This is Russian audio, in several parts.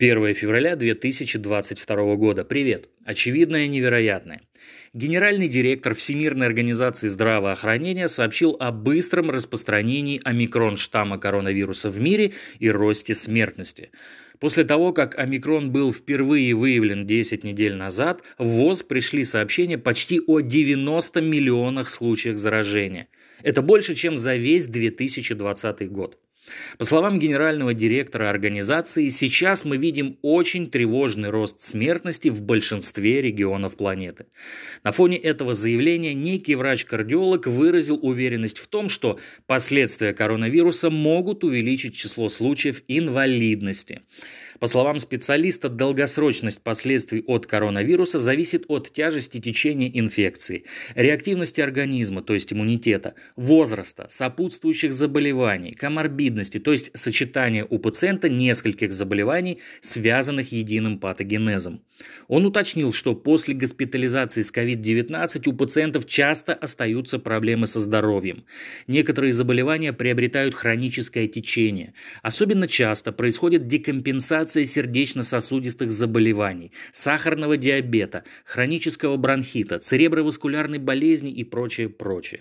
1 февраля 2022 года. Привет. Очевидное невероятное. Генеральный директор Всемирной организации здравоохранения сообщил о быстром распространении омикрон-штамма коронавируса в мире и росте смертности. После того, как омикрон был впервые выявлен 10 недель назад, в ВОЗ пришли сообщения почти о 90 миллионах случаях заражения. Это больше, чем за весь 2020 год. По словам генерального директора организации, сейчас мы видим очень тревожный рост смертности в большинстве регионов планеты. На фоне этого заявления некий врач-кардиолог выразил уверенность в том, что последствия коронавируса могут увеличить число случаев инвалидности. По словам специалиста, долгосрочность последствий от коронавируса зависит от тяжести течения инфекции, реактивности организма, то есть иммунитета, возраста, сопутствующих заболеваний, коморбидности, то есть сочетания у пациента нескольких заболеваний, связанных единым патогенезом. Он уточнил, что после госпитализации с COVID-19 у пациентов часто остаются проблемы со здоровьем. Некоторые заболевания приобретают хроническое течение. Особенно часто происходит декомпенсация сердечно-сосудистых заболеваний, сахарного диабета, хронического бронхита, цереброваскулярной болезни и прочее, прочее.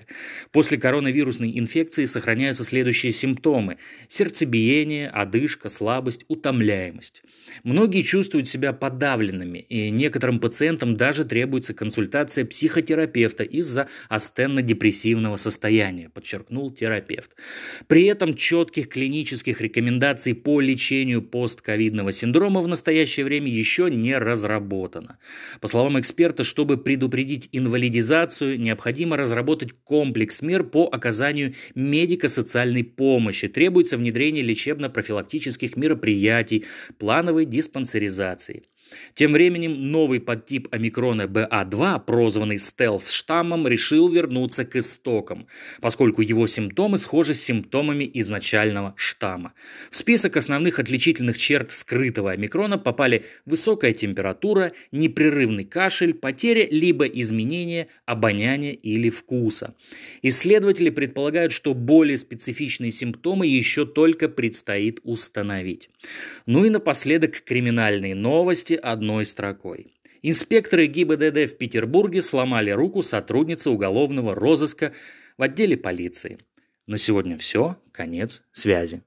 После коронавирусной инфекции сохраняются следующие симптомы – сердцебиение, одышка, слабость, утомляемость. Многие чувствуют себя подавленными, и некоторым пациентам даже требуется консультация психотерапевта из-за астенно-депрессивного состояния, подчеркнул терапевт. При этом четких клинических рекомендаций по лечению постковидного синдрома в настоящее время еще не разработано. По словам эксперта, чтобы предупредить инвалидизацию, необходимо разработать комплекс мер по оказанию медико-социальной помощи. Требуется внедрение лечебно-профилактических мероприятий, плановой диспансеризации. Тем временем новый подтип омикрона BA2, прозванный стелс-штаммом, решил вернуться к истокам, поскольку его симптомы схожи с симптомами изначального штамма. В список основных отличительных черт скрытого омикрона попали высокая температура, непрерывный кашель, потеря либо изменение обоняния или вкуса. Исследователи предполагают, что более специфичные симптомы еще только предстоит установить. Ну и напоследок криминальные новости одной строкой. Инспекторы ГИБДД в Петербурге сломали руку сотрудницы уголовного розыска в отделе полиции. На сегодня все. Конец связи.